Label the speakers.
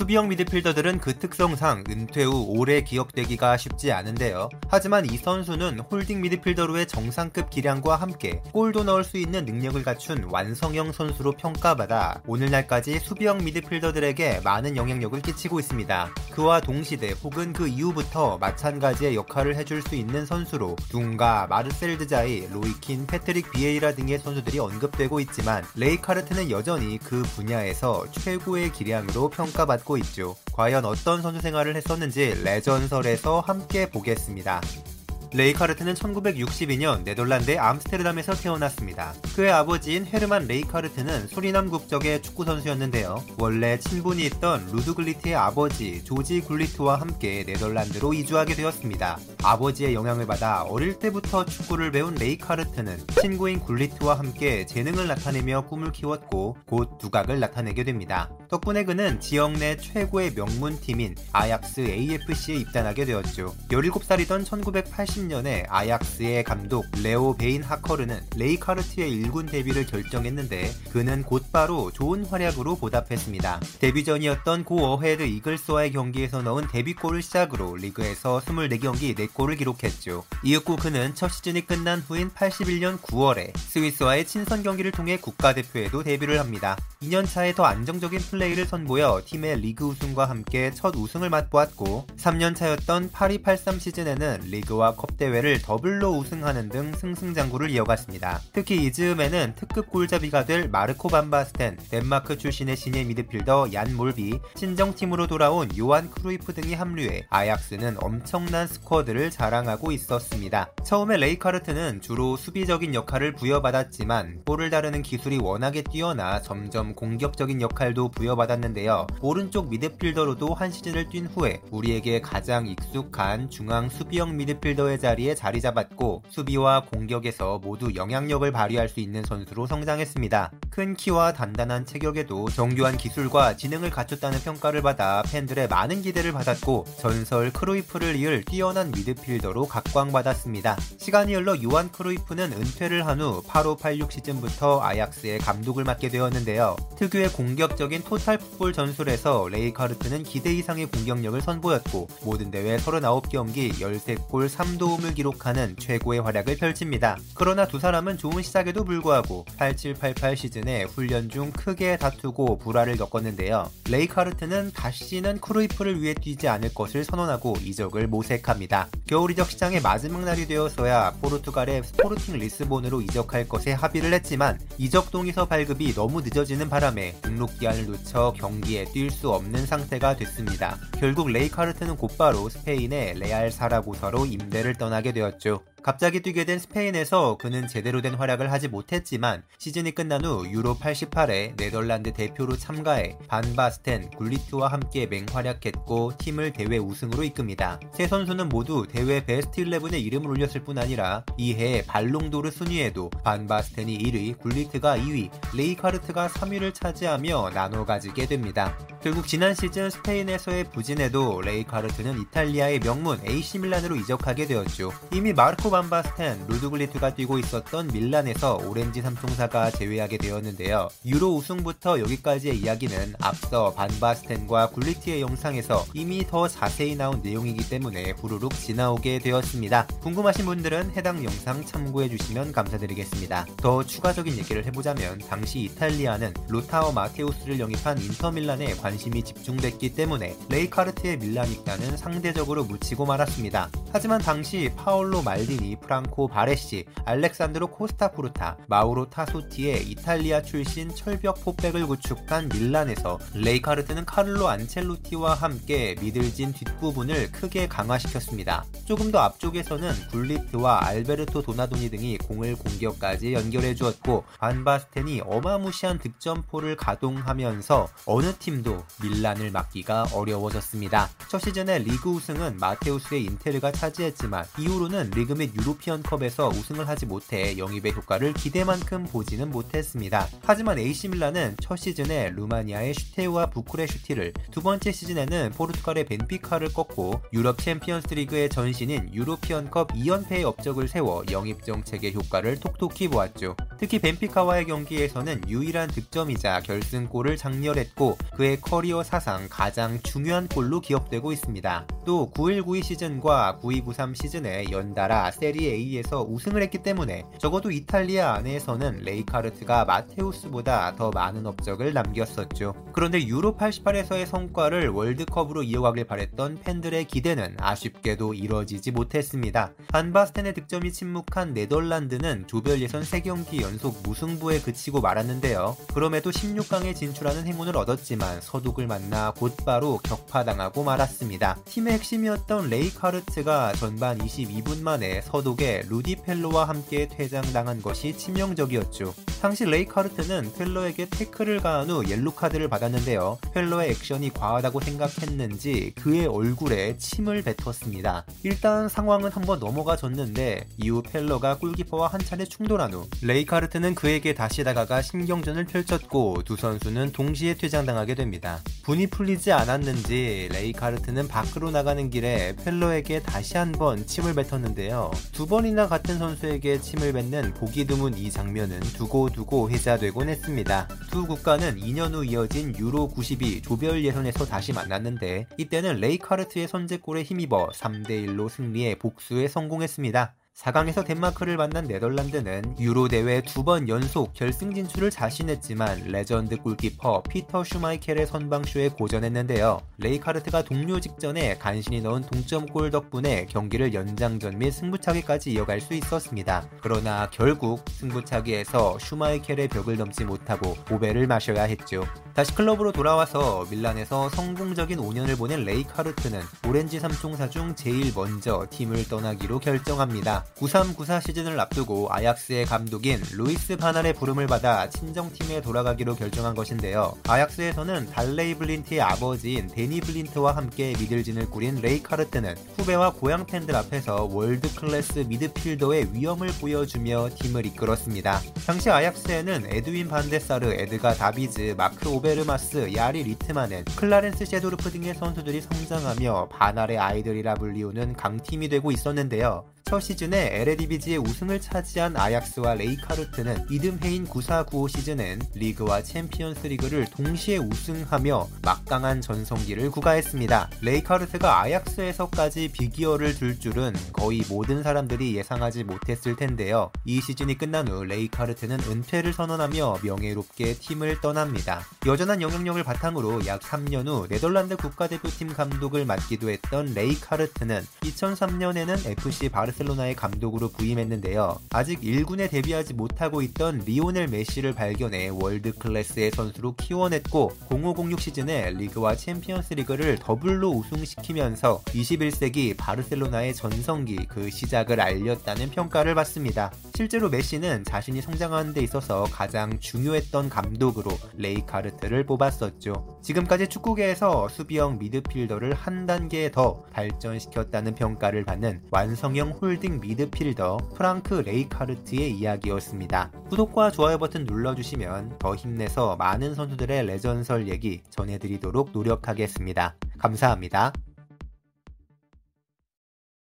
Speaker 1: 수비형 미드필더들은 그 특성상 은퇴 후 오래 기억되기가 쉽지 않은데요. 하지만 이 선수는 홀딩 미드필더로의 정상급 기량과 함께 골도 넣을 수 있는 능력을 갖춘 완성형 선수로 평가받아 오늘날까지 수비형 미드필더들에게 많은 영향력을 끼치고 있습니다. 그와 동시대 혹은 그 이후부터 마찬가지의 역할을 해줄 수 있는 선수로 둥가, 마르셀 드자이, 로이킨, 패트릭 비에이라 등의 선수들이 언급되고 있지만 레이카르트는 여전히 그 분야에서 최고의 기량으로 평가받고 있죠. 과연 어떤 선수 생활을 했었는지 레전설에서 함께 보겠습니다. 레이카르트는 1962년 네덜란드의 암스테르담에서 태어났습니다. 그의 아버지인 헤르만 레이카르트는 수리남 국적의 축구 선수였는데요. 원래 친분이 있던 루드 굴리트의 아버지 조지 굴리트와 함께 네덜란드로 이주하게 되었습니다. 아버지의 영향을 받아 어릴 때부터 축구를 배운 레이카르트는 친구인 굴리트와 함께 재능을 나타내며 꿈을 키웠고 곧 두각을 나타내게 됩니다. 덕분에 그는 지역 내 최고의 명문 팀인 아약스 AFC에 입단하게 되었죠. 17살이던 1980 년에 아약스의 감독 레오 베인 하커르는 레이카르트의 1군 데뷔를 결정했는데 그는 곧바로 좋은 활약으로 보답했습니다. 데뷔전이었던 고 어헤드 이글스와의 경기에서 넣은 데뷔골을 시작으로 리그에서 24경기 4골을 기록했죠. 이윽고 그는 첫 시즌이 끝난 후인 81년 9월에 스위스와의 친선 경기를 통해 국가대표에도 데뷔를 합니다. 2년차에 더 안정적인 플레이를 선보여 팀의 리그 우승과 함께 첫 우승을 맛보았고 3년차였던 8283 시즌에는 리그와 컵 대회를 더블로 우승하는 등 승승장구를 이어갔습니다. 특히 이 즈음에는 특급 골잡이가 될 마르코 반바스텐, 덴마크 출신의 신예 미드필더 얀 몰비, 친정팀으로 돌아온 요한 크루이프 등이 합류해 아약스는 엄청난 스쿼드를 자랑하고 있었습니다. 처음에 레이카르트는 주로 수비적인 역할을 부여받았지만 볼을 다루는 기술이 워낙에 뛰어나 점점 공격적인 역할도 부여받았는데요. 오른쪽 미드필더로도 한 시즌을 뛴 후에 우리에게 가장 익숙한 중앙 수비형 미드필더의 자리에 자리 잡았고 수비와 공격에서 모두 영향력을 발휘할 수 있는 선수로 성장했습니다. 큰 키와 단단한 체격에도 정교한 기술과 지능을 갖췄다는 평가를 받아 팬들의 많은 기대를 받았고 전설 크루이프를 이을 뛰어난 미드필더로 각광받았습니다. 시간이 흘러 요한 크루이프는 은퇴를 한 후 8586 시즌부터 아약스의 감독을 맡게 되었는데요. 특유의 공격적인 토탈 풋볼 전술에서 레이카르트는 기대 이상의 공격력을 선보였고 모든 대회 39경기 13골 3도움을 기록하는 최고의 활약을 펼칩니다. 그러나 두 사람은 좋은 시작에도 불구하고 8788 시즌에 훈련 중 크게 다투고 불화를 겪었는데요. 레이카르트는 다시는 크루이프를 위해 뛰지 않을 것을 선언하고 이적을 모색합니다. 겨울 이적 시장의 마지막 날이 되어서야 포르투갈의 스포르팅 리스본으로 이적할 것에 합의를 했지만 이적 동의서 발급이 너무 늦어지는 바람에 등록 기한을 놓쳐 경기에 뛸 수 없는 상태가 됐습니다. 결국 레이카르트는 곧바로 스페인의 레알 사라고사로 임대를 떠나게 되었죠. 갑자기 뛰게 된 스페인에서 그는 제대로 된 활약을 하지 못했지만 시즌이 끝난 후 유로 88에 네덜란드 대표로 참가해 반바스텐, 굴리트와 함께 맹활약했고 팀을 대회 우승으로 이끕니다. 세 선수는 모두 대회 베스트 11에 이름을 올렸을 뿐 아니라 이해 발롱도르 순위에도 반바스텐이 1위, 굴리트가 2위, 레이카르트가 3위를 차지하며 나눠 가지게 됩니다. 결국 지난 시즌 스페인에서의 부진에도 레이카르트는 이탈리아의 명문 AC 밀란으로 이적하게 되었죠. 이미 마르코 반바스텐, 루드 굴리트가 뛰고 있었던 밀란에서 오렌지 삼총사가 재회하게 되었는데요. 유로 우승부터 여기까지의 이야기는 앞서 반바스텐과 굴리트의 영상에서 이미 더 자세히 나온 내용이기 때문에 후루룩 지나오게 되었습니다. 궁금하신 분들은 해당 영상 참고해 주시면 감사드리겠습니다. 더 추가적인 얘기를 해보자면 당시 이탈리아는 로타어 마테우스를 영입한 인터밀란에 관심이 집중됐기 때문에 레이카르트의 밀란 입단은 상대적으로 묻히고 말았습니다. 하지만 당시 파올로 말디니, 프랑코 바레시, 알렉산드로 코스타푸르타, 마우로 타소티의 이탈리아 출신 철벽 포백을 구축한 밀란에서 레이카르트는 카를로 안첼로티와 함께 미들진 뒷부분을 크게 강화시켰습니다. 조금 더 앞쪽에서는 굴리트와 알베르토 도나도니 등이 공을 공격까지 연결해 주었고 반바스텐이 어마무시한 득점포를 가동하면서 어느 팀도 밀란을 막기가 어려워졌습니다. 첫 시즌의 리그 우승은 마테우스의 인테르가 차지했지만 이후로는 리그 및 유로피언컵에서 우승을 하지 못해 영입의 효과를 기대만큼 보지는 못했습니다. 하지만 밀란은 첫 시즌에 루마니아의 슈테아우아 부쿠레슈티를 두 번째 시즌에는 포르투갈의 벤피카를 꺾고 유럽 챔피언스 리그의 전신인 유로피언컵 2연패의 업적을 세워 영입 정책의 효과를 톡톡히 보았죠. 특히 벤피카와의 경기에서는 유일한 득점이자 결승골을 작렬했고 그의 커리어 사상 가장 중요한 골로 기억되고 있습니다. 또 9192 시즌과 9293 시즌에 연달아 세리에A에서 우승을 했기 때문에 적어도 이탈리아 안에서는 레이카르트가 마테우스보다 더 많은 업적을 남겼었죠. 그런데 유로 88에서의 성과를 월드컵으로 이어가길 바랬던 팬들의 기대는 아쉽게도 이뤄지지 못했습니다. 반바스텐의 득점이 침묵한 네덜란드는 조별 예선 3경기 연속 무승부에 그치고 말았는데요. 그럼에도 16강에 진출하는 행운을 얻었지만 서독을 만나 곧바로 격파당하고 말았습니다. 팀의 핵심이었던 레이 카르트가 전반 22분 만에 서독의 루디 펠러와 함께 퇴장당한 것이 치명적이었죠. 당시 레이 카르트는 펠러에게 태클을 가한 후 옐로 카드를 받았는데요. 펠러의 액션이 과하다고 생각했는지 그의 얼굴에 침을 뱉었습니다. 일단 상황은 한번 넘어가 줬는데 이후 펠러가 골키퍼와 한 차례 충돌한 후 레이 카르트 는 그에게 다시 다가가 신경전을 펼쳤고 두 선수는 동시에 퇴장당하게 됩니다. 분이 풀리지 않았는지 레이카르트는 밖으로 나가는 길에 펠러에게 다시 한번 침을 뱉었는데요. 두 번이나 같은 선수에게 침을 뱉는 보기 드문 이 장면은 두고두고 회자되곤 했습니다. 두 국가는 2년 후 이어진 유로 92 조별 예선에서 다시 만났는데 이때는 레이카르트의 선제골에 힘입어 3대1로 승리해 복수에 성공했습니다. 4강에서 덴마크를 만난 네덜란드는 유로 대회 두 번 연속 결승 진출을 자신했지만 레전드 골키퍼 피터 슈마이켈의 선방쇼에 고전했는데요. 레이카르트가 종료 직전에 간신히 넣은 동점골 덕분에 경기를 연장전 및 승부차기까지 이어갈 수 있었습니다. 그러나 결국 승부차기에서 슈마이켈의 벽을 넘지 못하고 고배를 마셔야 했죠. 다시 클럽으로 돌아와서 밀란에서 성공적인 5년을 보낸 레이 카르트는 오렌지 삼총사 중 제일 먼저 팀을 떠나기로 결정합니다. 93-94 시즌을 앞두고 아약스의 감독인 루이스 반할의 부름을 받아 친정팀에 돌아가기로 결정한 것인데요. 아약스에서는 달레이 블린트의 아버지인 데니 블린트와 함께 미들진을 꾸린 레이 카르트는 후배와 고향 팬들 앞에서 world class 미드필더의 위엄을 보여주며 팀을 이끌었습니다. 당시 아약스에는 에드윈 반데사르, 에드가 다비즈, 마크 오베르마스, 야리 리트마넨, 클라렌스 셰도르프 등의 선수들이 성장하며 반할의 아이들이라 불리우는 강팀이 되고 있었는데요. 첫 시즌에 에레디비지에 우승을 차지한 아약스와 레이카르트는 이듬해인 94-95 시즌엔 리그와 챔피언스 리그를 동시에 우승하며 막강한 전성기를 구가했습니다. 레이카르트가 아약스에서까지 Big Ear를 들 줄은 거의 모든 사람들이 예상하지 못했을 텐데요. 이 시즌이 끝난 후 레이카르트는 은퇴를 선언하며 명예롭게 팀을 떠납니다. 여전한 영향력을 바탕으로 약 3년 후 네덜란드 국가대표팀 감독을 맡기도 했던 레이카르트는 2003년에는 FC 바르 바르셀로나의 감독으로 부임했는데요. 아직 1군에 데뷔하지 못하고 있던 리오넬 메시를 발견해 world class의 선수로 키워냈고 0506 시즌에 리그와 챔피언스 리그를 더블로 우승시키면서 21세기 바르셀로나의 전성기 그 시작을 알렸다는 평가를 받습니다. 실제로 메시는 자신이 성장하는 데 있어서 가장 중요했던 감독으로 레이카르트를 뽑았었죠. 지금까지 축구계에서 수비형 미드필더를 한 단계 더 발전시켰다는 평가를 받는 완성형 holding 미드필더 프랑크 레이카르트의 이야기였습니다. 구독과 좋아요 버튼 눌러주시면 더 힘내서 많은 선수들의 레전설 얘기 전해드리도록 노력하겠습니다. 감사합니다.